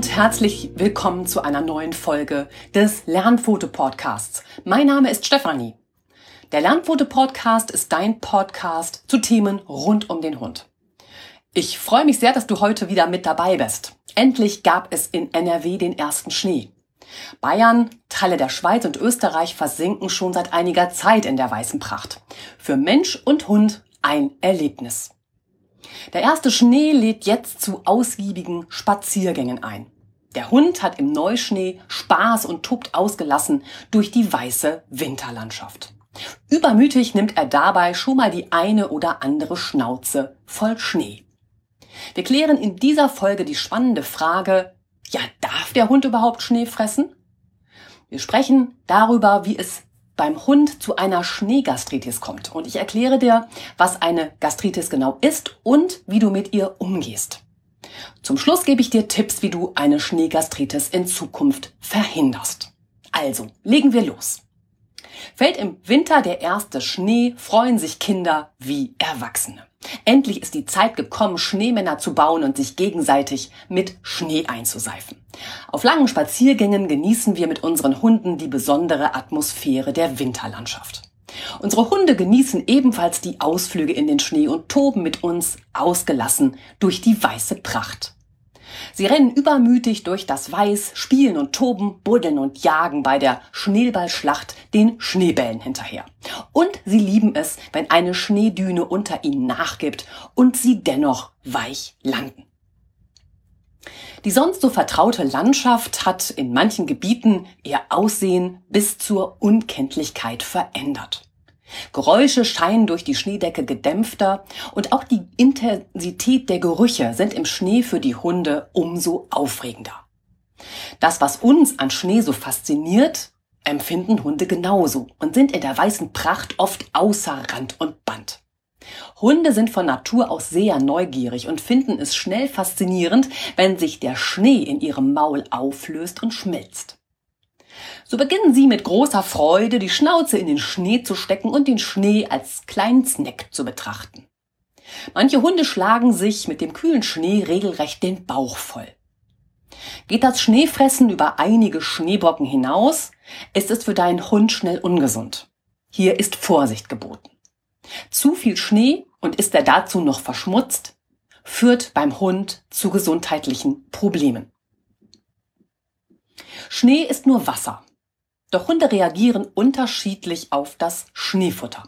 und herzlich willkommen zu einer neuen Folge des Lernfoto-Podcasts. Mein Name ist Stefanie. Der Lernfoto-Podcast ist dein Podcast zu Themen rund um den Hund. Ich freue mich sehr, dass du heute wieder mit dabei bist. Endlich gab es in NRW den ersten Schnee. Bayern, Teile der Schweiz und Österreich versinken schon seit einiger Zeit in der weißen Pracht. Für Mensch und Hund ein Erlebnis. Der erste Schnee lädt jetzt zu ausgiebigen Spaziergängen ein. Der Hund hat im Neuschnee Spaß und tobt ausgelassen durch die weiße Winterlandschaft. Übermütig nimmt er dabei schon mal die eine oder andere Schnauze voll Schnee. Wir klären in dieser Folge die spannende Frage, ja, darf der Hund überhaupt Schnee fressen? Wir sprechen darüber, wie es beim Hund zu einer Schneegastritis kommt. Und ich erkläre dir, was eine Gastritis genau ist und wie du mit ihr umgehst. Zum Schluss gebe ich dir Tipps, wie du eine Schneegastritis in Zukunft verhinderst. Also, legen wir los. Fällt im Winter der erste Schnee, freuen sich Kinder wie Erwachsene. Endlich ist die Zeit gekommen, Schneemänner zu bauen und sich gegenseitig mit Schnee einzuseifen. Auf langen Spaziergängen genießen wir mit unseren Hunden die besondere Atmosphäre der Winterlandschaft. Unsere Hunde genießen ebenfalls die Ausflüge in den Schnee und toben mit uns ausgelassen durch die weiße Pracht. Sie rennen übermütig durch das Weiß, spielen und toben, buddeln und jagen bei der Schneeballschlacht den Schneebällen hinterher. Und sie lieben es, wenn eine Schneedüne unter ihnen nachgibt und sie dennoch weich landen. Die sonst so vertraute Landschaft hat in manchen Gebieten ihr Aussehen bis zur Unkenntlichkeit verändert. Geräusche scheinen durch die Schneedecke gedämpfter und auch die Intensität der Gerüche sind im Schnee für die Hunde umso aufregender. Das, was uns an Schnee so fasziniert, empfinden Hunde genauso und sind in der weißen Pracht oft außer Rand und Band. Hunde sind von Natur aus sehr neugierig und finden es schnell faszinierend, wenn sich der Schnee in ihrem Maul auflöst und schmilzt. So beginnen sie mit großer Freude die Schnauze in den Schnee zu stecken und den Schnee als kleinen Snack zu betrachten. Manche Hunde schlagen sich mit dem kühlen Schnee regelrecht den Bauch voll. Geht das Schneefressen über einige Schneebrocken hinaus, ist es für deinen Hund schnell ungesund. Hier ist Vorsicht geboten. Zu viel Schnee und ist er dazu noch verschmutzt, führt beim Hund zu gesundheitlichen Problemen. Schnee ist nur Wasser. Doch Hunde reagieren unterschiedlich auf das Schneefutter.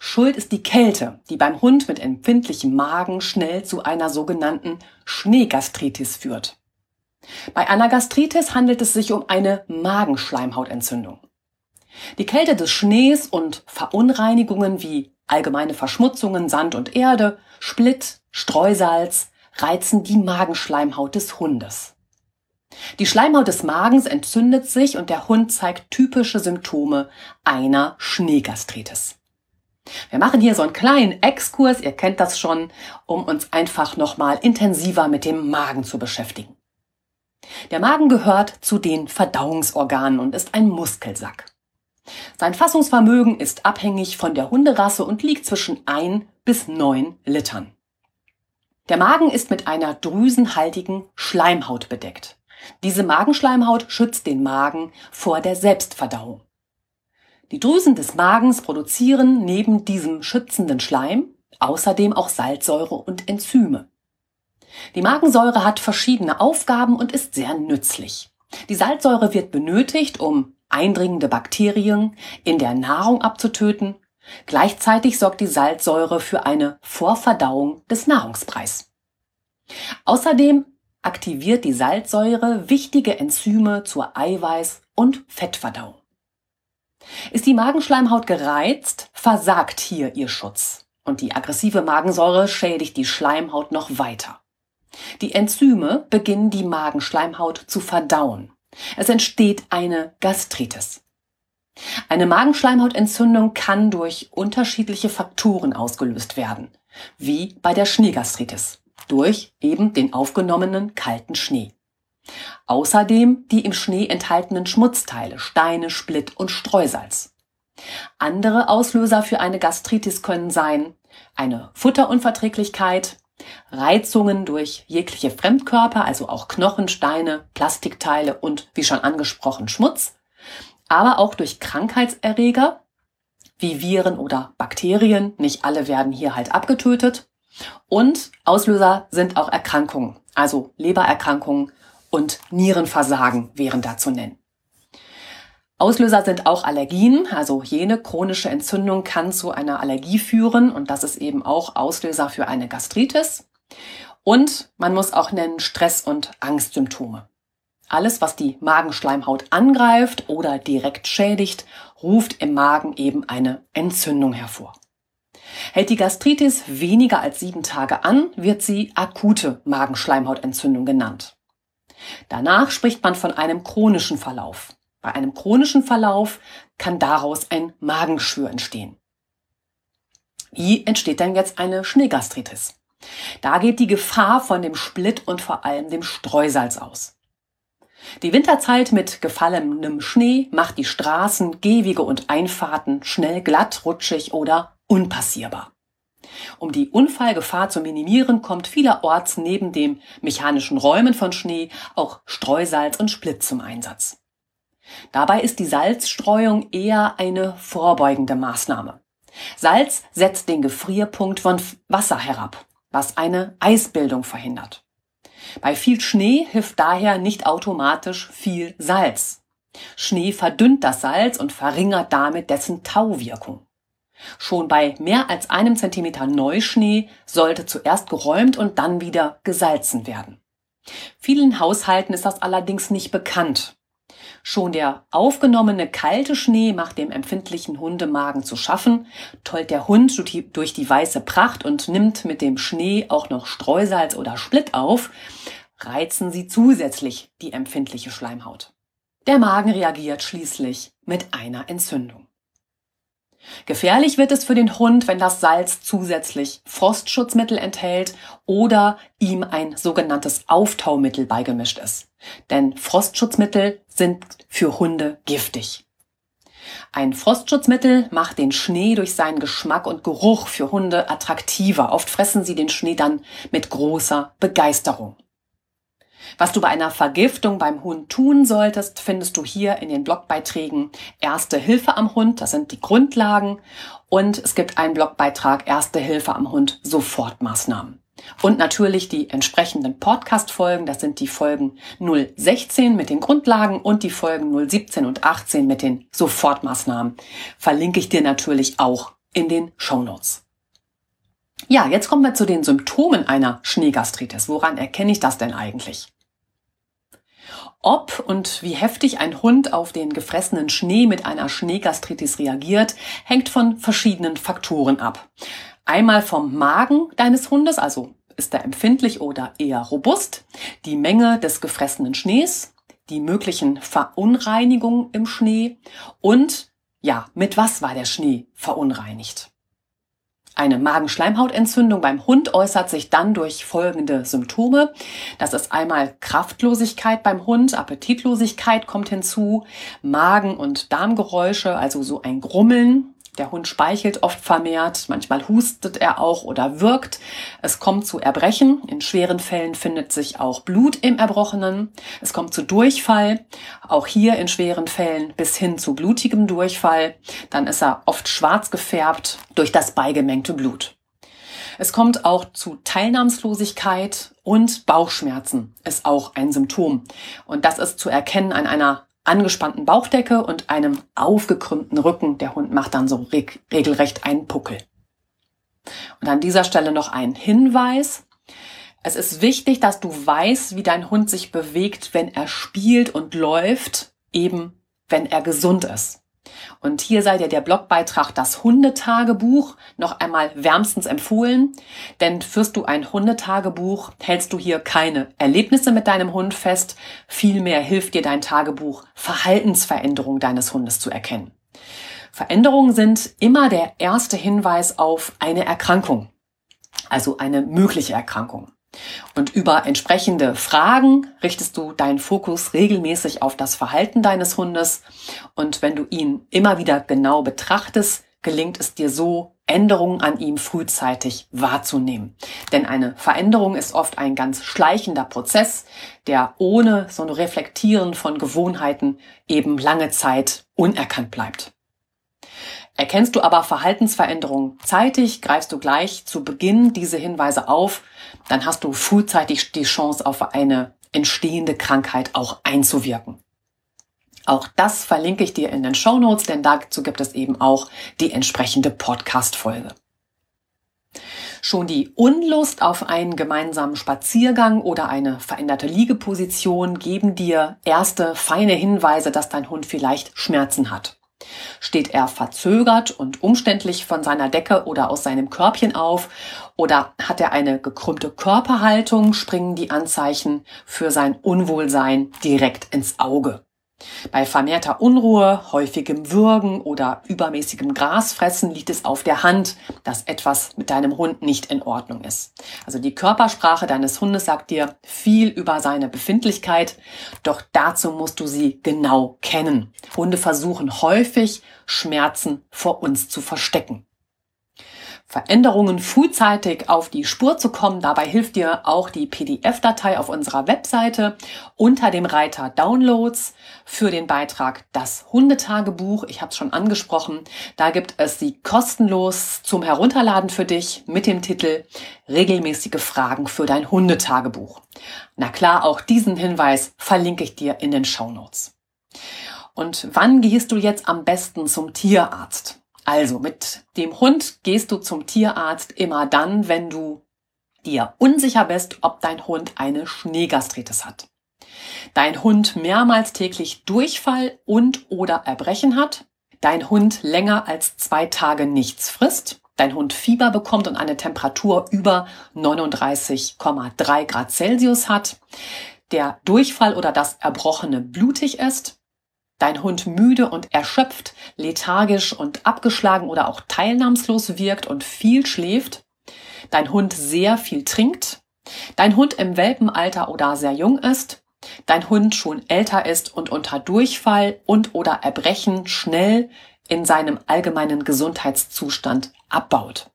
Schuld ist die Kälte, die beim Hund mit empfindlichem Magen schnell zu einer sogenannten Schneegastritis führt. Bei einer Gastritis handelt es sich um eine Magenschleimhautentzündung. Die Kälte des Schnees und Verunreinigungen wie allgemeine Verschmutzungen, Sand und Erde, Splitt, Streusalz reizen die Magenschleimhaut des Hundes. Die Schleimhaut des Magens entzündet sich und der Hund zeigt typische Symptome einer Schneegastritis. Wir machen hier so einen kleinen Exkurs, ihr kennt das schon, um uns einfach nochmal intensiver mit dem Magen zu beschäftigen. Der Magen gehört zu den Verdauungsorganen und ist ein Muskelsack. Sein Fassungsvermögen ist abhängig von der Hunderasse und liegt zwischen ein bis neun Litern. Der Magen ist mit einer drüsenhaltigen Schleimhaut bedeckt. Diese Magenschleimhaut schützt den Magen vor der Selbstverdauung. Die Drüsen des Magens produzieren neben diesem schützenden Schleim außerdem auch Salzsäure und Enzyme. Die Magensäure hat verschiedene Aufgaben und ist sehr nützlich. Die Salzsäure wird benötigt, um eindringende Bakterien in der Nahrung abzutöten. Gleichzeitig sorgt die Salzsäure für eine Vorverdauung des Nahrungspreis. Außerdem aktiviert die Salzsäure wichtige Enzyme zur Eiweiß- und Fettverdauung. Ist die Magenschleimhaut gereizt, versagt hier ihr Schutz und die aggressive Magensäure schädigt die Schleimhaut noch weiter. Die Enzyme beginnen die Magenschleimhaut zu verdauen. Es entsteht eine Gastritis. Eine Magenschleimhautentzündung kann durch unterschiedliche Faktoren ausgelöst werden, wie bei der Schneegastritis durch eben den aufgenommenen kalten Schnee. Außerdem die im Schnee enthaltenen Schmutzteile, Steine, Splitt und Streusalz. Andere Auslöser für eine Gastritis können sein eine Futterunverträglichkeit, Reizungen durch jegliche Fremdkörper, also auch Knochen, Steine, Plastikteile und wie schon angesprochen Schmutz, aber auch durch Krankheitserreger wie Viren oder Bakterien. Nicht alle werden hier halt abgetötet. Und Auslöser sind auch Erkrankungen, also Lebererkrankungen und Nierenversagen wären da zu nennen. Auslöser sind auch Allergien, also jene chronische Entzündung kann zu einer Allergie führen und das ist eben auch Auslöser für eine Gastritis. Und man muss auch nennen Stress- und Angstsymptome. Alles, was die Magenschleimhaut angreift oder direkt schädigt, ruft im Magen eben eine Entzündung hervor. Hält die Gastritis weniger als sieben Tage an, wird sie akute Magenschleimhautentzündung genannt. Danach spricht man von einem chronischen Verlauf. Bei einem chronischen Verlauf kann daraus ein Magenschwür entstehen. Wie entsteht denn jetzt eine Schneegastritis? Da geht die Gefahr von dem Splitt und vor allem dem Streusalz aus. Die Winterzeit mit gefallenem Schnee macht die Straßen, Gehwege und Einfahrten schnell glatt, rutschig oder unpassierbar. Um die Unfallgefahr zu minimieren, kommt vielerorts neben dem mechanischen Räumen von Schnee auch Streusalz und Split zum Einsatz. Dabei ist die Salzstreuung eher eine vorbeugende Maßnahme. Salz setzt den Gefrierpunkt von Wasser herab, was eine Eisbildung verhindert. Bei viel Schnee hilft daher nicht automatisch viel Salz. Schnee verdünnt das Salz und verringert damit dessen Tauwirkung. Schon bei mehr als einem Zentimeter Neuschnee sollte zuerst geräumt und dann wieder gesalzen werden. Vielen Haushalten ist das allerdings nicht bekannt. Schon der aufgenommene kalte Schnee macht dem empfindlichen Hundemagen zu schaffen, tollt der Hund durch die weiße Pracht und nimmt mit dem Schnee auch noch Streusalz oder Split auf, reizen sie zusätzlich die empfindliche Schleimhaut. Der Magen reagiert schließlich mit einer Entzündung. Gefährlich wird es für den Hund, wenn das Salz zusätzlich Frostschutzmittel enthält oder ihm ein sogenanntes Auftaumittel beigemischt ist. Denn Frostschutzmittel sind für Hunde giftig. Ein Frostschutzmittel macht den Schnee durch seinen Geschmack und Geruch für Hunde attraktiver. Oft fressen sie den Schnee dann mit großer Begeisterung. Was du bei einer Vergiftung beim Hund tun solltest, findest du hier in den Blogbeiträgen Erste Hilfe am Hund, das sind die Grundlagen. Und es gibt einen Blogbeitrag Erste Hilfe am Hund, Sofortmaßnahmen. Und natürlich die entsprechenden Podcast-Folgen, das sind die Folgen 016 mit den Grundlagen und die Folgen 017 und 18 mit den Sofortmaßnahmen. Verlinke ich dir natürlich auch in den Show Notes. Ja, jetzt kommen wir zu den Symptomen einer Schneegastritis. Woran erkenne ich das denn eigentlich? Ob und wie heftig ein Hund auf den gefressenen Schnee mit einer Schneegastritis reagiert, hängt von verschiedenen Faktoren ab. Einmal vom Magen deines Hundes, also ist er empfindlich oder eher robust, die Menge des gefressenen Schnees, die möglichen Verunreinigungen im Schnee und ja, mit was war der Schnee verunreinigt? Eine Magenschleimhautentzündung beim Hund äußert sich dann durch folgende Symptome. Das ist einmal Kraftlosigkeit beim Hund, Appetitlosigkeit kommt hinzu, Magen- und Darmgeräusche, also so ein Grummeln, der Hund speichelt oft vermehrt, manchmal hustet er auch oder wirkt. Es kommt zu Erbrechen. In schweren Fällen findet sich auch Blut im Erbrochenen. Es kommt zu Durchfall. Auch hier in schweren Fällen bis hin zu blutigem Durchfall. Dann ist er oft schwarz gefärbt durch das beigemengte Blut. Es kommt auch zu Teilnahmslosigkeit und Bauchschmerzen ist auch ein Symptom. Und das ist zu erkennen an einer angespannten Bauchdecke und einem aufgekrümmten Rücken. Der Hund macht dann so reg regelrecht einen Puckel. Und an dieser Stelle noch ein Hinweis. Es ist wichtig, dass du weißt, wie dein Hund sich bewegt, wenn er spielt und läuft, eben wenn er gesund ist. Und hier sei dir der Blogbeitrag Das Hundetagebuch noch einmal wärmstens empfohlen, denn führst du ein Hundetagebuch, hältst du hier keine Erlebnisse mit deinem Hund fest, vielmehr hilft dir dein Tagebuch, Verhaltensveränderungen deines Hundes zu erkennen. Veränderungen sind immer der erste Hinweis auf eine Erkrankung, also eine mögliche Erkrankung. Und über entsprechende Fragen richtest du deinen Fokus regelmäßig auf das Verhalten deines Hundes. Und wenn du ihn immer wieder genau betrachtest, gelingt es dir so, Änderungen an ihm frühzeitig wahrzunehmen. Denn eine Veränderung ist oft ein ganz schleichender Prozess, der ohne so ein Reflektieren von Gewohnheiten eben lange Zeit unerkannt bleibt. Erkennst du aber Verhaltensveränderungen zeitig, greifst du gleich zu Beginn diese Hinweise auf, dann hast du frühzeitig die Chance auf eine entstehende Krankheit auch einzuwirken. Auch das verlinke ich dir in den Show Notes, denn dazu gibt es eben auch die entsprechende Podcast-Folge. Schon die Unlust auf einen gemeinsamen Spaziergang oder eine veränderte Liegeposition geben dir erste feine Hinweise, dass dein Hund vielleicht Schmerzen hat. Steht er verzögert und umständlich von seiner Decke oder aus seinem Körbchen auf oder hat er eine gekrümmte Körperhaltung, springen die Anzeichen für sein Unwohlsein direkt ins Auge. Bei vermehrter Unruhe, häufigem Würgen oder übermäßigem Grasfressen liegt es auf der Hand, dass etwas mit deinem Hund nicht in Ordnung ist. Also die Körpersprache deines Hundes sagt dir viel über seine Befindlichkeit, doch dazu musst du sie genau kennen. Hunde versuchen häufig, Schmerzen vor uns zu verstecken. Veränderungen frühzeitig auf die Spur zu kommen. Dabei hilft dir auch die PDF-Datei auf unserer Webseite unter dem Reiter Downloads für den Beitrag Das Hundetagebuch. Ich habe es schon angesprochen. Da gibt es sie kostenlos zum Herunterladen für dich mit dem Titel Regelmäßige Fragen für dein Hundetagebuch. Na klar, auch diesen Hinweis verlinke ich dir in den Show Notes. Und wann gehst du jetzt am besten zum Tierarzt? Also mit dem Hund gehst du zum Tierarzt immer dann, wenn du dir unsicher bist, ob dein Hund eine Schneegastritis hat. Dein Hund mehrmals täglich Durchfall und oder Erbrechen hat. Dein Hund länger als zwei Tage nichts frisst. Dein Hund Fieber bekommt und eine Temperatur über 39,3 Grad Celsius hat. Der Durchfall oder das Erbrochene blutig ist dein Hund müde und erschöpft, lethargisch und abgeschlagen oder auch teilnahmslos wirkt und viel schläft, dein Hund sehr viel trinkt, dein Hund im Welpenalter oder sehr jung ist, dein Hund schon älter ist und unter Durchfall und oder Erbrechen schnell in seinem allgemeinen Gesundheitszustand abbaut.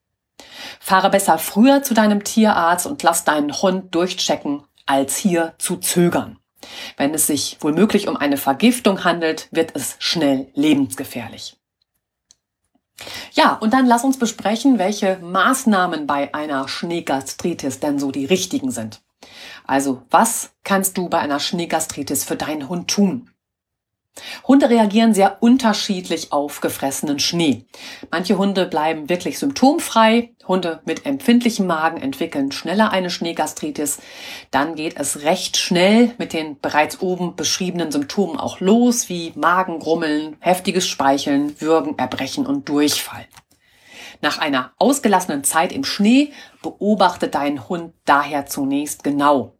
Fahre besser früher zu deinem Tierarzt und lass deinen Hund durchchecken, als hier zu zögern. Wenn es sich womöglich um eine Vergiftung handelt, wird es schnell lebensgefährlich. Ja, und dann lass uns besprechen, welche Maßnahmen bei einer Schneegastritis denn so die richtigen sind. Also, was kannst du bei einer Schneegastritis für deinen Hund tun? Hunde reagieren sehr unterschiedlich auf gefressenen Schnee. Manche Hunde bleiben wirklich symptomfrei. Hunde mit empfindlichem Magen entwickeln schneller eine Schneegastritis. Dann geht es recht schnell mit den bereits oben beschriebenen Symptomen auch los, wie Magengrummeln, heftiges Speicheln, Würgen, Erbrechen und Durchfall. Nach einer ausgelassenen Zeit im Schnee beobachte dein Hund daher zunächst genau.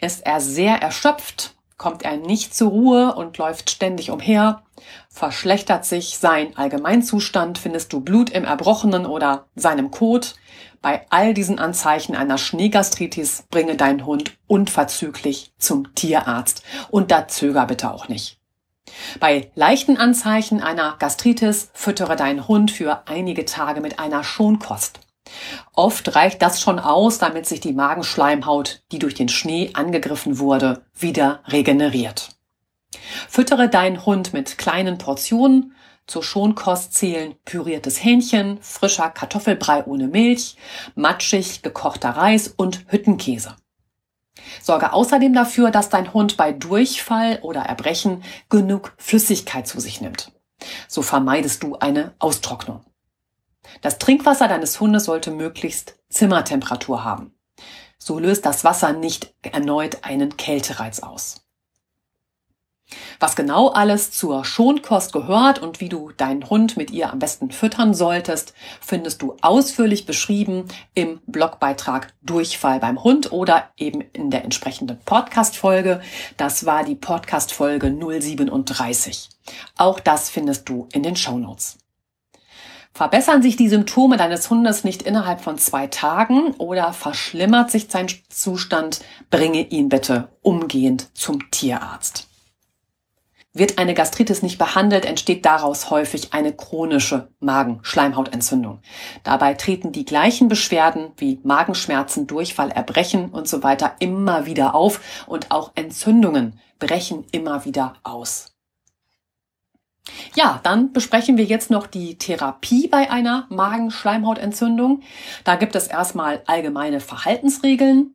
Ist er sehr erschöpft, kommt er nicht zur Ruhe und läuft ständig umher, verschlechtert sich sein Allgemeinzustand, findest du Blut im Erbrochenen oder seinem Kot. Bei all diesen Anzeichen einer Schneegastritis bringe deinen Hund unverzüglich zum Tierarzt und da zöger bitte auch nicht. Bei leichten Anzeichen einer Gastritis füttere deinen Hund für einige Tage mit einer Schonkost. Oft reicht das schon aus, damit sich die Magenschleimhaut, die durch den Schnee angegriffen wurde, wieder regeneriert. Füttere deinen Hund mit kleinen Portionen. Zur Schonkost zählen püriertes Hähnchen, frischer Kartoffelbrei ohne Milch, matschig gekochter Reis und Hüttenkäse. Sorge außerdem dafür, dass dein Hund bei Durchfall oder Erbrechen genug Flüssigkeit zu sich nimmt. So vermeidest du eine Austrocknung. Das Trinkwasser deines Hundes sollte möglichst Zimmertemperatur haben. So löst das Wasser nicht erneut einen Kältereiz aus. Was genau alles zur Schonkost gehört und wie du deinen Hund mit ihr am besten füttern solltest, findest du ausführlich beschrieben im Blogbeitrag Durchfall beim Hund oder eben in der entsprechenden Podcast-Folge. Das war die Podcast-Folge 037. Auch das findest du in den Show Notes. Verbessern sich die Symptome deines Hundes nicht innerhalb von zwei Tagen oder verschlimmert sich sein Zustand, bringe ihn bitte umgehend zum Tierarzt. Wird eine Gastritis nicht behandelt, entsteht daraus häufig eine chronische Magenschleimhautentzündung. Dabei treten die gleichen Beschwerden wie Magenschmerzen, Durchfall, Erbrechen und so weiter immer wieder auf und auch Entzündungen brechen immer wieder aus. Ja, dann besprechen wir jetzt noch die Therapie bei einer Magenschleimhautentzündung. Da gibt es erstmal allgemeine Verhaltensregeln.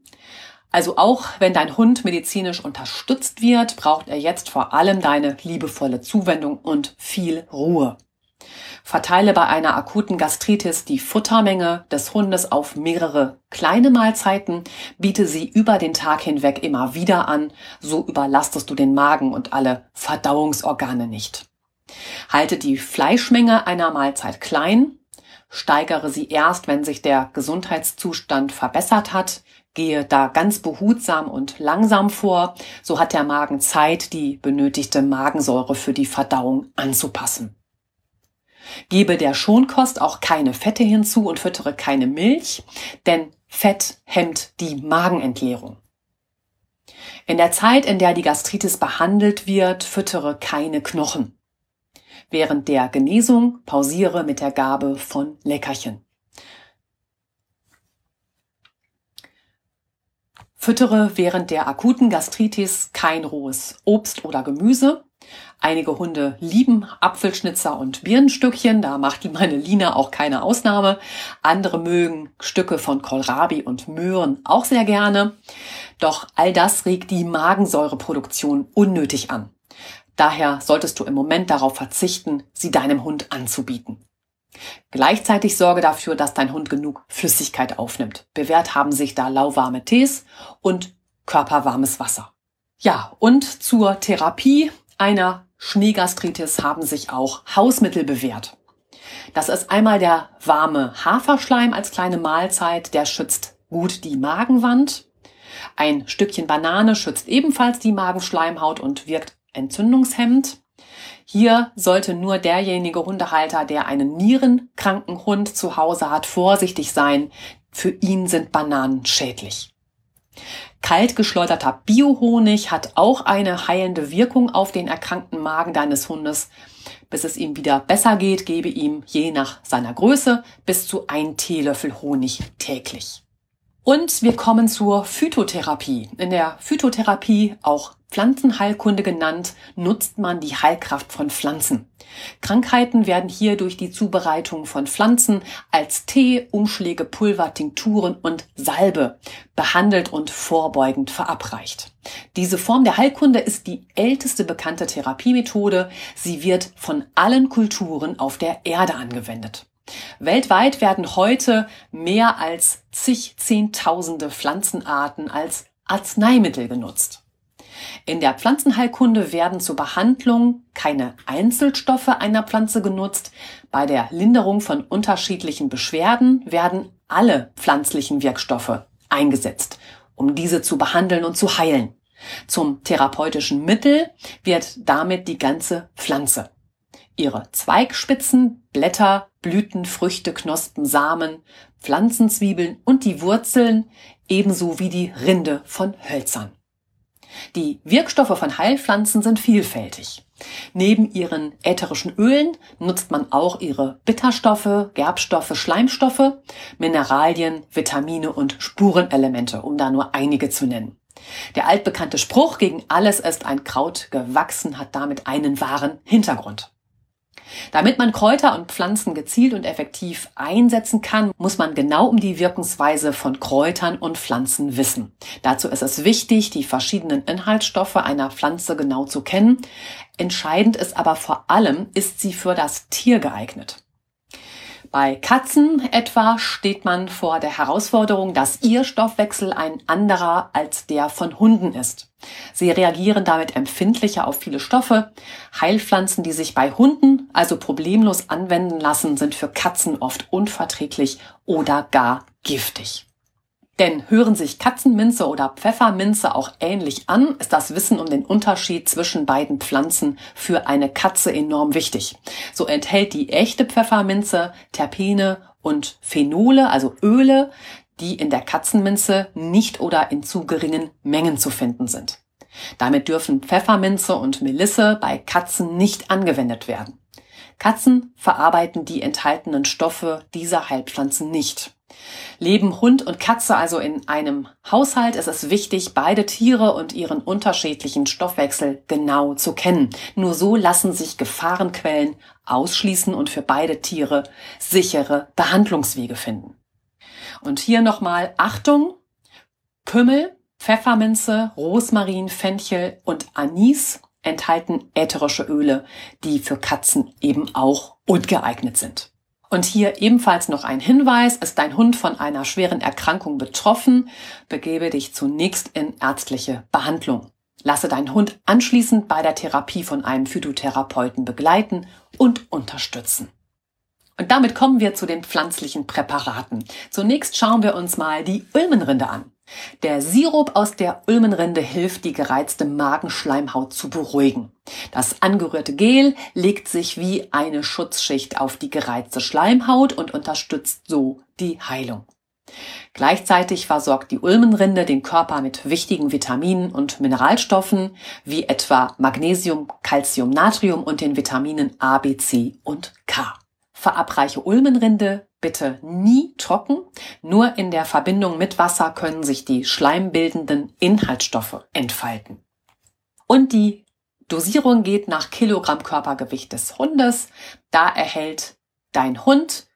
Also auch wenn dein Hund medizinisch unterstützt wird, braucht er jetzt vor allem deine liebevolle Zuwendung und viel Ruhe. Verteile bei einer akuten Gastritis die Futtermenge des Hundes auf mehrere kleine Mahlzeiten, biete sie über den Tag hinweg immer wieder an, so überlastest du den Magen und alle Verdauungsorgane nicht. Halte die Fleischmenge einer Mahlzeit klein, steigere sie erst, wenn sich der Gesundheitszustand verbessert hat, Gehe da ganz behutsam und langsam vor, so hat der Magen Zeit, die benötigte Magensäure für die Verdauung anzupassen. Gebe der Schonkost auch keine Fette hinzu und füttere keine Milch, denn Fett hemmt die Magenentleerung. In der Zeit, in der die Gastritis behandelt wird, füttere keine Knochen. Während der Genesung pausiere mit der Gabe von Leckerchen. Füttere während der akuten Gastritis kein rohes Obst oder Gemüse. Einige Hunde lieben Apfelschnitzer und Birnenstückchen, da macht meine Lina auch keine Ausnahme. Andere mögen Stücke von Kohlrabi und Möhren auch sehr gerne. Doch all das regt die Magensäureproduktion unnötig an. Daher solltest du im Moment darauf verzichten, sie deinem Hund anzubieten. Gleichzeitig sorge dafür, dass dein Hund genug Flüssigkeit aufnimmt. Bewährt haben sich da lauwarme Tees und körperwarmes Wasser. Ja, und zur Therapie einer Schneegastritis haben sich auch Hausmittel bewährt. Das ist einmal der warme Haferschleim als kleine Mahlzeit, der schützt gut die Magenwand. Ein Stückchen Banane schützt ebenfalls die Magenschleimhaut und wirkt entzündungshemmend. Hier sollte nur derjenige Hundehalter, der einen nierenkranken Hund zu Hause hat, vorsichtig sein. Für ihn sind Bananen schädlich. Kalt geschleuderter Biohonig hat auch eine heilende Wirkung auf den erkrankten Magen deines Hundes. Bis es ihm wieder besser geht, gebe ihm je nach seiner Größe bis zu ein Teelöffel Honig täglich. Und wir kommen zur Phytotherapie. In der Phytotherapie, auch Pflanzenheilkunde genannt, nutzt man die Heilkraft von Pflanzen. Krankheiten werden hier durch die Zubereitung von Pflanzen als Tee, Umschläge, Pulver, Tinkturen und Salbe behandelt und vorbeugend verabreicht. Diese Form der Heilkunde ist die älteste bekannte Therapiemethode. Sie wird von allen Kulturen auf der Erde angewendet. Weltweit werden heute mehr als zig Zehntausende Pflanzenarten als Arzneimittel genutzt. In der Pflanzenheilkunde werden zur Behandlung keine Einzelstoffe einer Pflanze genutzt. Bei der Linderung von unterschiedlichen Beschwerden werden alle pflanzlichen Wirkstoffe eingesetzt, um diese zu behandeln und zu heilen. Zum therapeutischen Mittel wird damit die ganze Pflanze ihre Zweigspitzen, Blätter, Blüten, Früchte, Knospen, Samen, Pflanzenzwiebeln und die Wurzeln ebenso wie die Rinde von Hölzern. Die Wirkstoffe von Heilpflanzen sind vielfältig. Neben ihren ätherischen Ölen nutzt man auch ihre Bitterstoffe, Gerbstoffe, Schleimstoffe, Mineralien, Vitamine und Spurenelemente, um da nur einige zu nennen. Der altbekannte Spruch gegen alles ist ein Kraut gewachsen hat damit einen wahren Hintergrund. Damit man Kräuter und Pflanzen gezielt und effektiv einsetzen kann, muss man genau um die Wirkungsweise von Kräutern und Pflanzen wissen. Dazu ist es wichtig, die verschiedenen Inhaltsstoffe einer Pflanze genau zu kennen. Entscheidend ist aber vor allem, ist sie für das Tier geeignet. Bei Katzen etwa steht man vor der Herausforderung, dass ihr Stoffwechsel ein anderer als der von Hunden ist. Sie reagieren damit empfindlicher auf viele Stoffe. Heilpflanzen, die sich bei Hunden also problemlos anwenden lassen, sind für Katzen oft unverträglich oder gar giftig. Denn hören sich Katzenminze oder Pfefferminze auch ähnlich an, ist das Wissen um den Unterschied zwischen beiden Pflanzen für eine Katze enorm wichtig. So enthält die echte Pfefferminze Terpene und Phenole, also Öle, die in der Katzenminze nicht oder in zu geringen Mengen zu finden sind. Damit dürfen Pfefferminze und Melisse bei Katzen nicht angewendet werden. Katzen verarbeiten die enthaltenen Stoffe dieser Heilpflanzen nicht. Leben Hund und Katze also in einem Haushalt, ist es wichtig, beide Tiere und ihren unterschiedlichen Stoffwechsel genau zu kennen. Nur so lassen sich Gefahrenquellen ausschließen und für beide Tiere sichere Behandlungswege finden. Und hier nochmal Achtung, Kümmel, Pfefferminze, Rosmarin, Fenchel und Anis enthalten ätherische Öle, die für Katzen eben auch ungeeignet sind. Und hier ebenfalls noch ein Hinweis, ist dein Hund von einer schweren Erkrankung betroffen, begebe dich zunächst in ärztliche Behandlung. Lasse deinen Hund anschließend bei der Therapie von einem Phytotherapeuten begleiten und unterstützen. Und damit kommen wir zu den pflanzlichen Präparaten. Zunächst schauen wir uns mal die Ulmenrinde an. Der Sirup aus der Ulmenrinde hilft, die gereizte Magenschleimhaut zu beruhigen. Das angerührte Gel legt sich wie eine Schutzschicht auf die gereizte Schleimhaut und unterstützt so die Heilung. Gleichzeitig versorgt die Ulmenrinde den Körper mit wichtigen Vitaminen und Mineralstoffen wie etwa Magnesium, Calcium, Natrium und den Vitaminen A, B, C und K. Verabreiche Ulmenrinde bitte nie trocken. Nur in der Verbindung mit Wasser können sich die schleimbildenden Inhaltsstoffe entfalten. Und die Dosierung geht nach Kilogramm Körpergewicht des Hundes. Da erhält dein Hund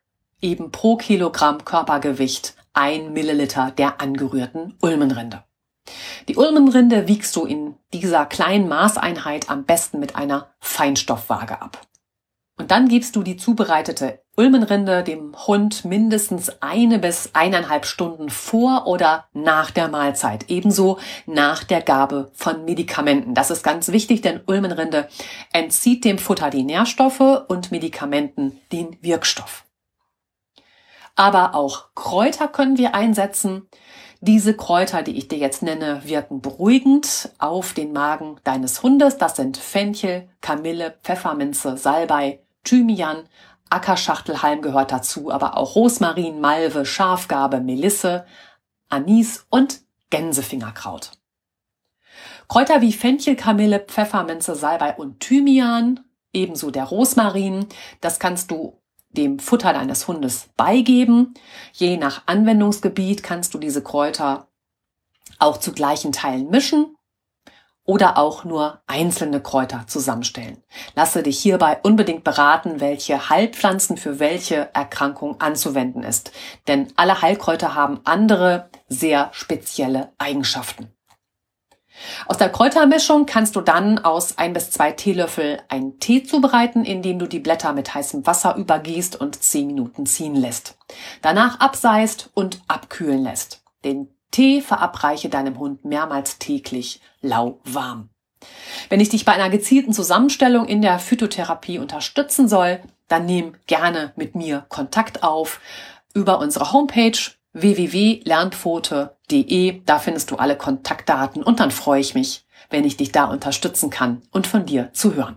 eben pro Kilogramm Körpergewicht ein Milliliter der angerührten Ulmenrinde. Die Ulmenrinde wiegst du in dieser kleinen Maßeinheit am besten mit einer Feinstoffwaage ab. Und dann gibst du die zubereitete Ulmenrinde dem Hund mindestens eine bis eineinhalb Stunden vor oder nach der Mahlzeit. Ebenso nach der Gabe von Medikamenten. Das ist ganz wichtig, denn Ulmenrinde entzieht dem Futter die Nährstoffe und Medikamenten den Wirkstoff. Aber auch Kräuter können wir einsetzen. Diese Kräuter, die ich dir jetzt nenne, wirken beruhigend auf den Magen deines Hundes. Das sind Fenchel, Kamille, Pfefferminze, Salbei, Thymian, Ackerschachtelhalm gehört dazu, aber auch Rosmarin, Malve, Schafgarbe, Melisse, Anis und Gänsefingerkraut. Kräuter wie Fenchel, Kamille, Pfefferminze, Salbei und Thymian, ebenso der Rosmarin, das kannst du dem Futter deines Hundes beigeben. Je nach Anwendungsgebiet kannst du diese Kräuter auch zu gleichen Teilen mischen oder auch nur einzelne Kräuter zusammenstellen. Lasse dich hierbei unbedingt beraten, welche Heilpflanzen für welche Erkrankung anzuwenden ist. Denn alle Heilkräuter haben andere, sehr spezielle Eigenschaften. Aus der Kräutermischung kannst du dann aus ein bis zwei Teelöffel einen Tee zubereiten, indem du die Blätter mit heißem Wasser übergießt und zehn Minuten ziehen lässt. Danach abseist und abkühlen lässt. Den Tee verabreiche deinem Hund mehrmals täglich lauwarm. Wenn ich dich bei einer gezielten Zusammenstellung in der Phytotherapie unterstützen soll, dann nimm gerne mit mir Kontakt auf über unsere Homepage www.lernpfote.de. Da findest du alle Kontaktdaten und dann freue ich mich, wenn ich dich da unterstützen kann und von dir zu hören.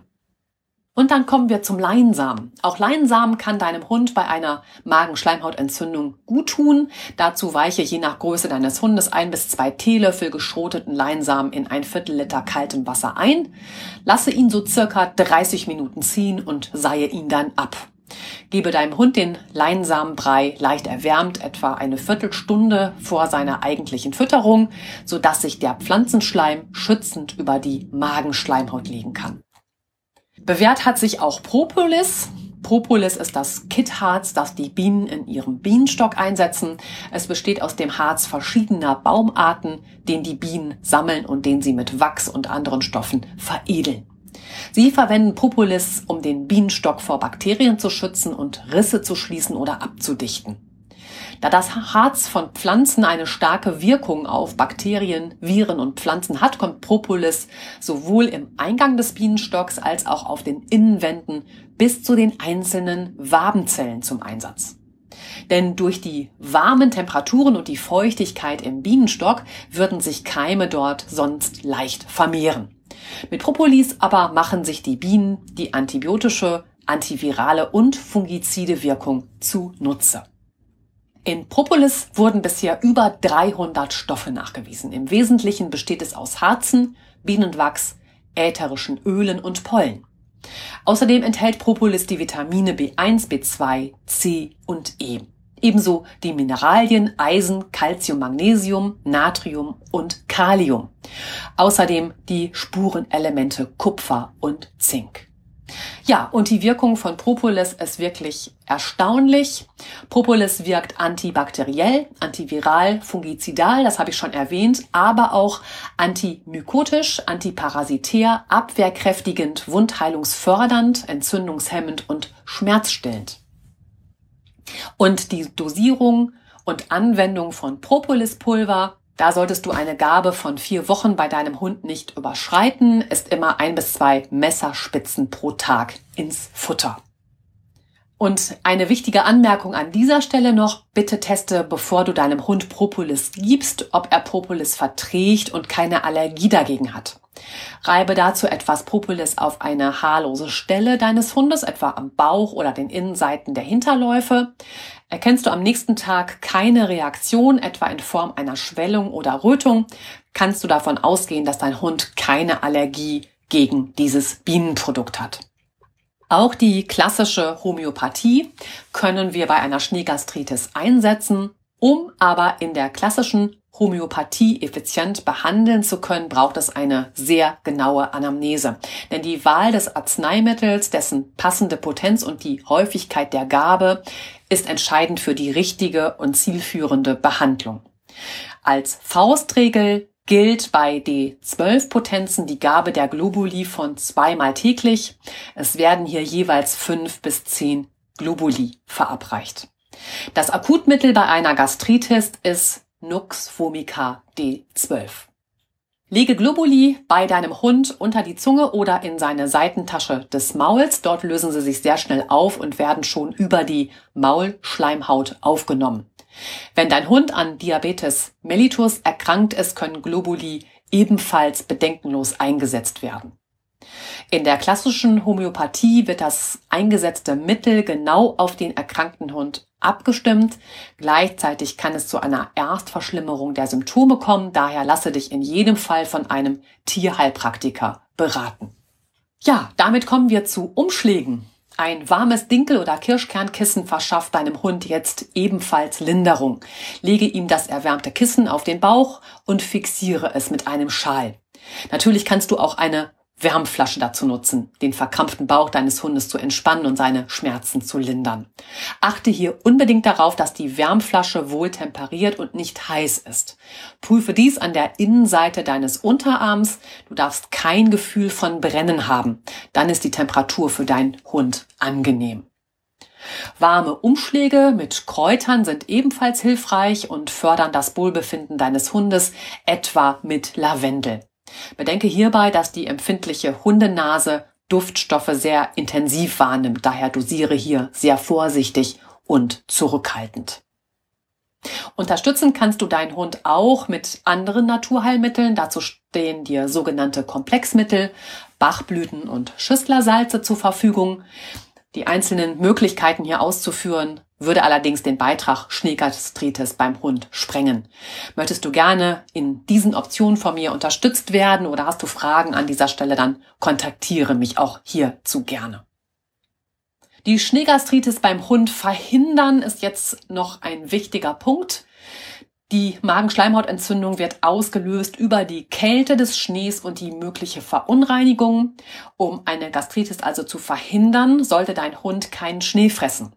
Und dann kommen wir zum Leinsamen. Auch Leinsamen kann deinem Hund bei einer Magenschleimhautentzündung gut tun. Dazu weiche je nach Größe deines Hundes ein bis zwei Teelöffel geschroteten Leinsamen in ein Viertel Liter kaltem Wasser ein. Lasse ihn so circa 30 Minuten ziehen und seihe ihn dann ab. Gebe deinem Hund den Leinsamenbrei leicht erwärmt, etwa eine Viertelstunde vor seiner eigentlichen Fütterung, sodass sich der Pflanzenschleim schützend über die Magenschleimhaut legen kann. Bewährt hat sich auch Propolis. Propolis ist das Kittharz, das die Bienen in ihrem Bienenstock einsetzen. Es besteht aus dem Harz verschiedener Baumarten, den die Bienen sammeln und den sie mit Wachs und anderen Stoffen veredeln. Sie verwenden Propolis, um den Bienenstock vor Bakterien zu schützen und Risse zu schließen oder abzudichten. Da das Harz von Pflanzen eine starke Wirkung auf Bakterien, Viren und Pflanzen hat, kommt Propolis sowohl im Eingang des Bienenstocks als auch auf den Innenwänden bis zu den einzelnen Wabenzellen zum Einsatz. Denn durch die warmen Temperaturen und die Feuchtigkeit im Bienenstock würden sich Keime dort sonst leicht vermehren. Mit Propolis aber machen sich die Bienen die antibiotische, antivirale und fungizide Wirkung zunutze. In Propolis wurden bisher über 300 Stoffe nachgewiesen. Im Wesentlichen besteht es aus Harzen, Bienenwachs, ätherischen Ölen und Pollen. Außerdem enthält Propolis die Vitamine B1, B2, C und E. Ebenso die Mineralien Eisen, Calcium, Magnesium, Natrium und Kalium. Außerdem die Spurenelemente Kupfer und Zink. Ja, und die Wirkung von Propolis ist wirklich erstaunlich. Propolis wirkt antibakteriell, antiviral, fungizidal, das habe ich schon erwähnt, aber auch antimykotisch, antiparasitär, abwehrkräftigend, wundheilungsfördernd, entzündungshemmend und schmerzstillend. Und die Dosierung und Anwendung von Propolispulver da solltest du eine Gabe von vier Wochen bei deinem Hund nicht überschreiten, ist immer ein bis zwei Messerspitzen pro Tag ins Futter. Und eine wichtige Anmerkung an dieser Stelle noch, bitte teste, bevor du deinem Hund Propolis gibst, ob er Propolis verträgt und keine Allergie dagegen hat. Reibe dazu etwas Propolis auf eine haarlose Stelle deines Hundes, etwa am Bauch oder den Innenseiten der Hinterläufe. Erkennst du am nächsten Tag keine Reaktion, etwa in Form einer Schwellung oder Rötung, kannst du davon ausgehen, dass dein Hund keine Allergie gegen dieses Bienenprodukt hat. Auch die klassische Homöopathie können wir bei einer Schneegastritis einsetzen. Um aber in der klassischen Homöopathie effizient behandeln zu können, braucht es eine sehr genaue Anamnese. Denn die Wahl des Arzneimittels, dessen passende Potenz und die Häufigkeit der Gabe ist entscheidend für die richtige und zielführende Behandlung. Als Faustregel gilt bei D12-Potenzen die Gabe der Globuli von zweimal täglich. Es werden hier jeweils fünf bis zehn Globuli verabreicht. Das Akutmittel bei einer Gastritis ist Nux vomica D12. Lege Globuli bei deinem Hund unter die Zunge oder in seine Seitentasche des Mauls. Dort lösen sie sich sehr schnell auf und werden schon über die Maulschleimhaut aufgenommen. Wenn dein Hund an Diabetes mellitus erkrankt ist, können Globuli ebenfalls bedenkenlos eingesetzt werden. In der klassischen Homöopathie wird das eingesetzte Mittel genau auf den erkrankten Hund abgestimmt. Gleichzeitig kann es zu einer Erstverschlimmerung der Symptome kommen. Daher lasse dich in jedem Fall von einem Tierheilpraktiker beraten. Ja, damit kommen wir zu Umschlägen. Ein warmes Dinkel- oder Kirschkernkissen verschafft deinem Hund jetzt ebenfalls Linderung. Lege ihm das erwärmte Kissen auf den Bauch und fixiere es mit einem Schal. Natürlich kannst du auch eine Wärmflasche dazu nutzen, den verkrampften Bauch deines Hundes zu entspannen und seine Schmerzen zu lindern. Achte hier unbedingt darauf, dass die Wärmflasche wohl temperiert und nicht heiß ist. Prüfe dies an der Innenseite deines Unterarms. Du darfst kein Gefühl von Brennen haben. Dann ist die Temperatur für deinen Hund angenehm. Warme Umschläge mit Kräutern sind ebenfalls hilfreich und fördern das Wohlbefinden deines Hundes, etwa mit Lavendel. Bedenke hierbei, dass die empfindliche Hundenase Duftstoffe sehr intensiv wahrnimmt, daher dosiere hier sehr vorsichtig und zurückhaltend. Unterstützen kannst du deinen Hund auch mit anderen Naturheilmitteln. Dazu stehen dir sogenannte Komplexmittel, Bachblüten und Schüsslersalze zur Verfügung. Die einzelnen Möglichkeiten hier auszuführen würde allerdings den Beitrag Schneegastritis beim Hund sprengen. Möchtest du gerne in diesen Optionen von mir unterstützt werden oder hast du Fragen an dieser Stelle, dann kontaktiere mich auch hierzu gerne. Die Schneegastritis beim Hund verhindern ist jetzt noch ein wichtiger Punkt. Die Magenschleimhautentzündung wird ausgelöst über die Kälte des Schnees und die mögliche Verunreinigung. Um eine Gastritis also zu verhindern, sollte dein Hund keinen Schnee fressen.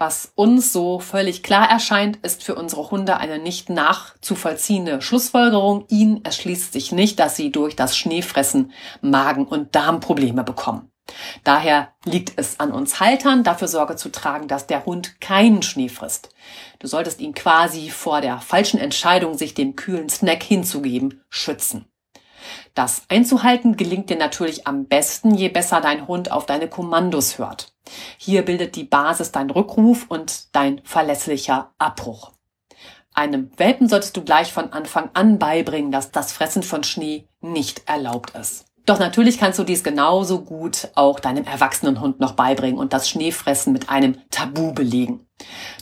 Was uns so völlig klar erscheint, ist für unsere Hunde eine nicht nachzuvollziehende Schlussfolgerung. Ihnen erschließt sich nicht, dass sie durch das Schneefressen Magen- und Darmprobleme bekommen. Daher liegt es an uns Haltern, dafür Sorge zu tragen, dass der Hund keinen Schnee frisst. Du solltest ihn quasi vor der falschen Entscheidung, sich dem kühlen Snack hinzugeben, schützen. Das einzuhalten gelingt dir natürlich am besten, je besser dein Hund auf deine Kommandos hört. Hier bildet die Basis dein Rückruf und dein verlässlicher Abbruch. Einem Welpen solltest du gleich von Anfang an beibringen, dass das Fressen von Schnee nicht erlaubt ist. Doch natürlich kannst du dies genauso gut auch deinem erwachsenen Hund noch beibringen und das Schneefressen mit einem Tabu belegen.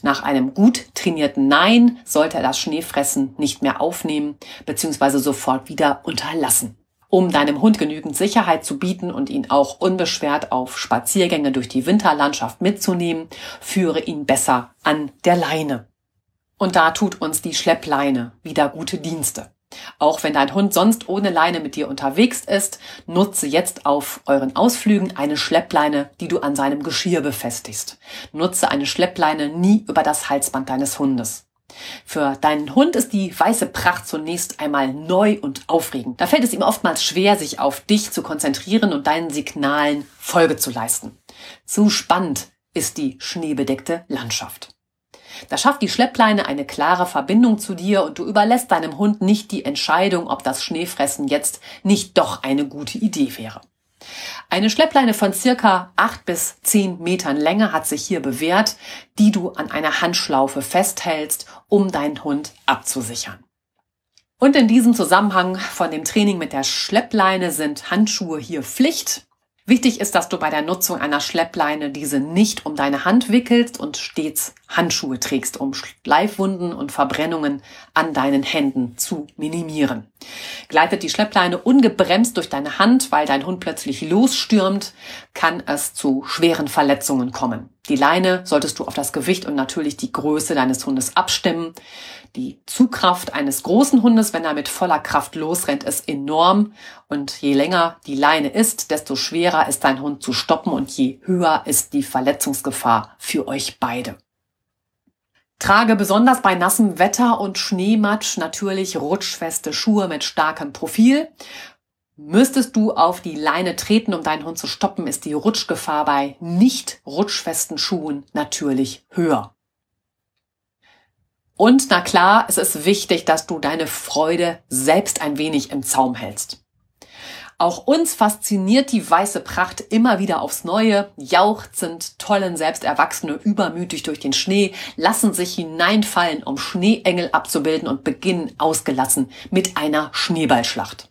Nach einem gut trainierten Nein sollte er das Schneefressen nicht mehr aufnehmen bzw. sofort wieder unterlassen. Um deinem Hund genügend Sicherheit zu bieten und ihn auch unbeschwert auf Spaziergänge durch die Winterlandschaft mitzunehmen, führe ihn besser an der Leine. Und da tut uns die Schleppleine wieder gute Dienste. Auch wenn dein Hund sonst ohne Leine mit dir unterwegs ist, nutze jetzt auf euren Ausflügen eine Schleppleine, die du an seinem Geschirr befestigst. Nutze eine Schleppleine nie über das Halsband deines Hundes. Für deinen Hund ist die weiße Pracht zunächst einmal neu und aufregend. Da fällt es ihm oftmals schwer, sich auf dich zu konzentrieren und deinen Signalen Folge zu leisten. Zu spannend ist die schneebedeckte Landschaft. Da schafft die Schleppleine eine klare Verbindung zu dir und du überlässt deinem Hund nicht die Entscheidung, ob das Schneefressen jetzt nicht doch eine gute Idee wäre. Eine Schleppleine von circa acht bis zehn Metern Länge hat sich hier bewährt, die du an einer Handschlaufe festhältst, um deinen Hund abzusichern. Und in diesem Zusammenhang von dem Training mit der Schleppleine sind Handschuhe hier Pflicht. Wichtig ist, dass du bei der Nutzung einer Schleppleine diese nicht um deine Hand wickelst und stets Handschuhe trägst, um Schleifwunden und Verbrennungen an deinen Händen zu minimieren. Gleitet die Schleppleine ungebremst durch deine Hand, weil dein Hund plötzlich losstürmt, kann es zu schweren Verletzungen kommen. Die Leine solltest du auf das Gewicht und natürlich die Größe deines Hundes abstimmen. Die Zugkraft eines großen Hundes, wenn er mit voller Kraft losrennt, ist enorm. Und je länger die Leine ist, desto schwerer ist dein Hund zu stoppen und je höher ist die Verletzungsgefahr für euch beide. Trage besonders bei nassem Wetter und Schneematsch natürlich rutschfeste Schuhe mit starkem Profil. Müsstest du auf die Leine treten, um deinen Hund zu stoppen, ist die Rutschgefahr bei nicht rutschfesten Schuhen natürlich höher. Und na klar, es ist wichtig, dass du deine Freude selbst ein wenig im Zaum hältst. Auch uns fasziniert die weiße Pracht immer wieder aufs Neue. Jauchzend, tollen Selbsterwachsene übermütig durch den Schnee, lassen sich hineinfallen, um Schneeengel abzubilden und beginnen ausgelassen mit einer Schneeballschlacht.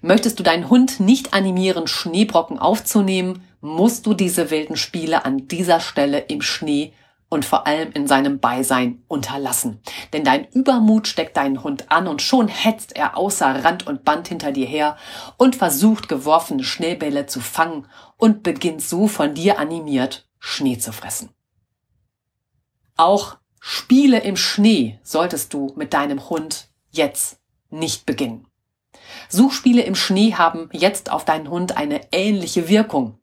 Möchtest du deinen Hund nicht animieren, Schneebrocken aufzunehmen, musst du diese wilden Spiele an dieser Stelle im Schnee und vor allem in seinem Beisein unterlassen. Denn dein Übermut steckt deinen Hund an und schon hetzt er außer Rand und Band hinter dir her und versucht geworfene Schneebälle zu fangen und beginnt so von dir animiert Schnee zu fressen. Auch Spiele im Schnee solltest du mit deinem Hund jetzt nicht beginnen. Suchspiele im Schnee haben jetzt auf deinen Hund eine ähnliche Wirkung.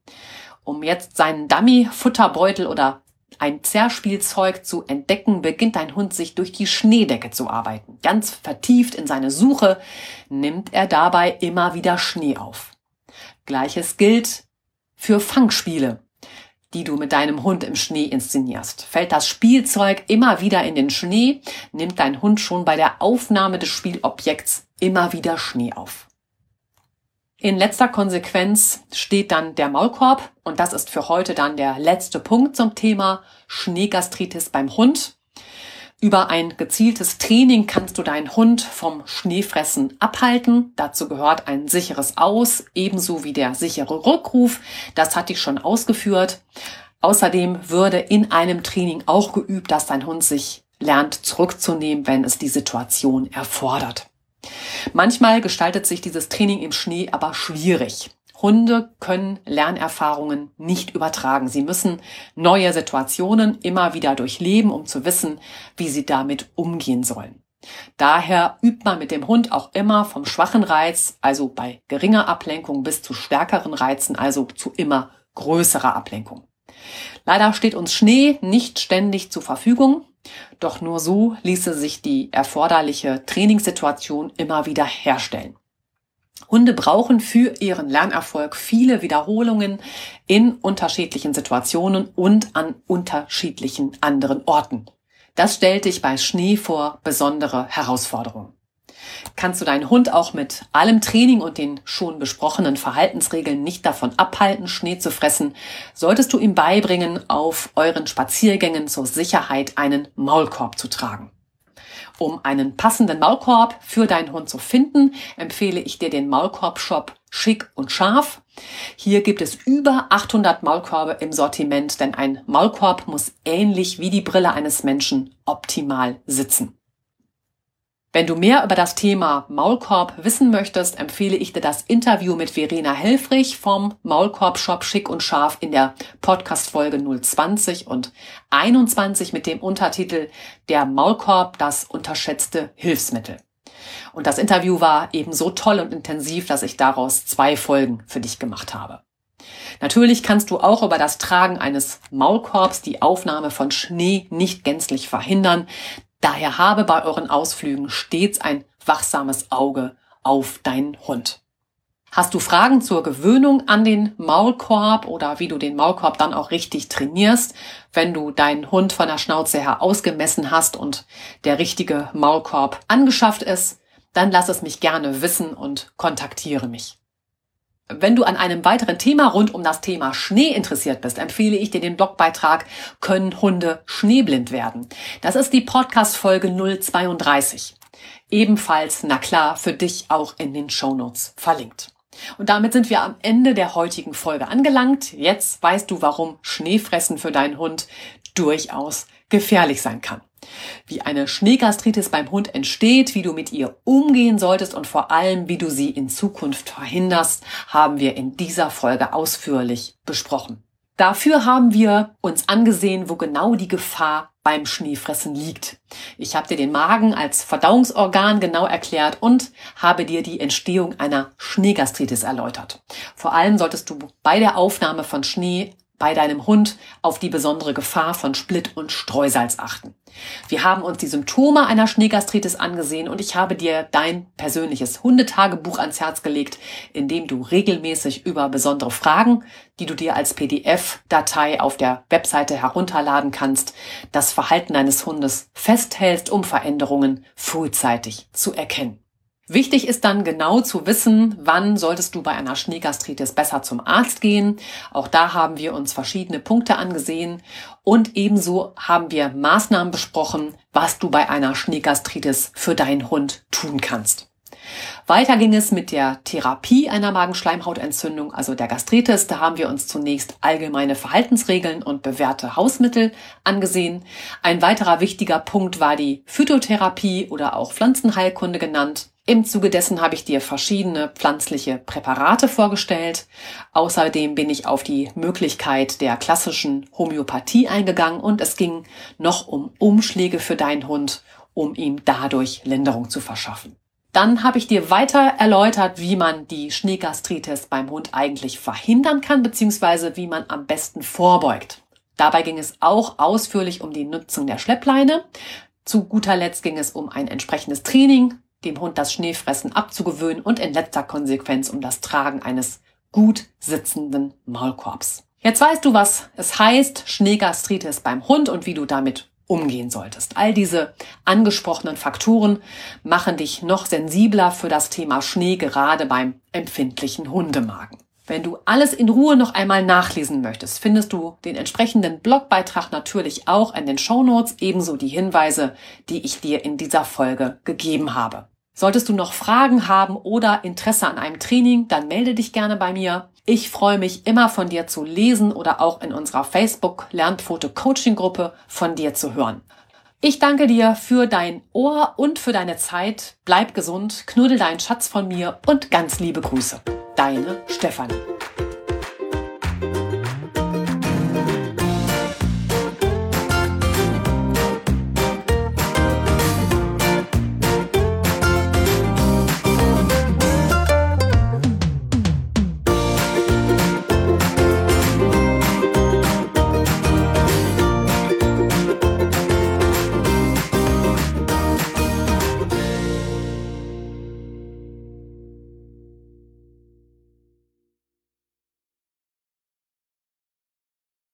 Um jetzt seinen Dummy-Futterbeutel oder ein Zerspielzeug zu entdecken, beginnt dein Hund sich durch die Schneedecke zu arbeiten. Ganz vertieft in seine Suche nimmt er dabei immer wieder Schnee auf. Gleiches gilt für Fangspiele, die du mit deinem Hund im Schnee inszenierst. Fällt das Spielzeug immer wieder in den Schnee, nimmt dein Hund schon bei der Aufnahme des Spielobjekts immer wieder Schnee auf. In letzter Konsequenz steht dann der Maulkorb und das ist für heute dann der letzte Punkt zum Thema Schneegastritis beim Hund. Über ein gezieltes Training kannst du deinen Hund vom Schneefressen abhalten. Dazu gehört ein sicheres Aus, ebenso wie der sichere Rückruf. Das hatte ich schon ausgeführt. Außerdem würde in einem Training auch geübt, dass dein Hund sich lernt zurückzunehmen, wenn es die Situation erfordert. Manchmal gestaltet sich dieses Training im Schnee aber schwierig. Hunde können Lernerfahrungen nicht übertragen. Sie müssen neue Situationen immer wieder durchleben, um zu wissen, wie sie damit umgehen sollen. Daher übt man mit dem Hund auch immer vom schwachen Reiz, also bei geringer Ablenkung, bis zu stärkeren Reizen, also zu immer größerer Ablenkung. Leider steht uns Schnee nicht ständig zur Verfügung. Doch nur so ließe sich die erforderliche Trainingssituation immer wieder herstellen. Hunde brauchen für ihren Lernerfolg viele Wiederholungen in unterschiedlichen Situationen und an unterschiedlichen anderen Orten. Das stellt dich bei Schnee vor besondere Herausforderungen kannst du deinen Hund auch mit allem Training und den schon besprochenen Verhaltensregeln nicht davon abhalten, Schnee zu fressen, solltest du ihm beibringen, auf euren Spaziergängen zur Sicherheit einen Maulkorb zu tragen. Um einen passenden Maulkorb für deinen Hund zu finden, empfehle ich dir den Maulkorb-Shop Schick und Scharf. Hier gibt es über 800 Maulkorbe im Sortiment, denn ein Maulkorb muss ähnlich wie die Brille eines Menschen optimal sitzen. Wenn du mehr über das Thema Maulkorb wissen möchtest, empfehle ich dir das Interview mit Verena Helfrich vom Maulkorb Shop Schick und Scharf in der Podcast Folge 020 und 21 mit dem Untertitel Der Maulkorb, das unterschätzte Hilfsmittel. Und das Interview war eben so toll und intensiv, dass ich daraus zwei Folgen für dich gemacht habe. Natürlich kannst du auch über das Tragen eines Maulkorbs die Aufnahme von Schnee nicht gänzlich verhindern. Daher habe bei euren Ausflügen stets ein wachsames Auge auf deinen Hund. Hast du Fragen zur Gewöhnung an den Maulkorb oder wie du den Maulkorb dann auch richtig trainierst, wenn du deinen Hund von der Schnauze her ausgemessen hast und der richtige Maulkorb angeschafft ist, dann lass es mich gerne wissen und kontaktiere mich. Wenn du an einem weiteren Thema rund um das Thema Schnee interessiert bist, empfehle ich dir den Blogbeitrag Können Hunde schneeblind werden? Das ist die Podcast-Folge 032. Ebenfalls, na klar, für dich auch in den Shownotes verlinkt. Und damit sind wir am Ende der heutigen Folge angelangt. Jetzt weißt du, warum Schneefressen für deinen Hund durchaus gefährlich sein kann wie eine Schneegastritis beim Hund entsteht, wie du mit ihr umgehen solltest und vor allem, wie du sie in Zukunft verhinderst, haben wir in dieser Folge ausführlich besprochen. Dafür haben wir uns angesehen, wo genau die Gefahr beim Schneefressen liegt. Ich habe dir den Magen als Verdauungsorgan genau erklärt und habe dir die Entstehung einer Schneegastritis erläutert. Vor allem solltest du bei der Aufnahme von Schnee bei deinem Hund auf die besondere Gefahr von Split- und Streusalz achten. Wir haben uns die Symptome einer Schneegastritis angesehen und ich habe dir dein persönliches Hundetagebuch ans Herz gelegt, in dem du regelmäßig über besondere Fragen, die du dir als PDF-Datei auf der Webseite herunterladen kannst, das Verhalten deines Hundes festhältst, um Veränderungen frühzeitig zu erkennen. Wichtig ist dann genau zu wissen, wann solltest du bei einer Schneegastritis besser zum Arzt gehen. Auch da haben wir uns verschiedene Punkte angesehen und ebenso haben wir Maßnahmen besprochen, was du bei einer Schneegastritis für deinen Hund tun kannst. Weiter ging es mit der Therapie einer Magenschleimhautentzündung, also der Gastritis. Da haben wir uns zunächst allgemeine Verhaltensregeln und bewährte Hausmittel angesehen. Ein weiterer wichtiger Punkt war die Phytotherapie oder auch Pflanzenheilkunde genannt. Im Zuge dessen habe ich dir verschiedene pflanzliche Präparate vorgestellt. Außerdem bin ich auf die Möglichkeit der klassischen Homöopathie eingegangen und es ging noch um Umschläge für deinen Hund, um ihm dadurch Linderung zu verschaffen. Dann habe ich dir weiter erläutert, wie man die Schneegastritis beim Hund eigentlich verhindern kann, beziehungsweise wie man am besten vorbeugt. Dabei ging es auch ausführlich um die Nutzung der Schleppleine. Zu guter Letzt ging es um ein entsprechendes Training, dem Hund das Schneefressen abzugewöhnen und in letzter Konsequenz um das Tragen eines gut sitzenden Maulkorbs. Jetzt weißt du, was es heißt, Schneegastritis beim Hund und wie du damit umgehen solltest. All diese angesprochenen Faktoren machen dich noch sensibler für das Thema Schnee, gerade beim empfindlichen Hundemagen. Wenn du alles in Ruhe noch einmal nachlesen möchtest, findest du den entsprechenden Blogbeitrag natürlich auch in den Show Notes, ebenso die Hinweise, die ich dir in dieser Folge gegeben habe. Solltest du noch Fragen haben oder Interesse an einem Training, dann melde dich gerne bei mir. Ich freue mich immer von dir zu lesen oder auch in unserer Facebook Lernpfote Coaching Gruppe von dir zu hören. Ich danke dir für dein Ohr und für deine Zeit. Bleib gesund, knuddel deinen Schatz von mir und ganz liebe Grüße. Deine Stefanie.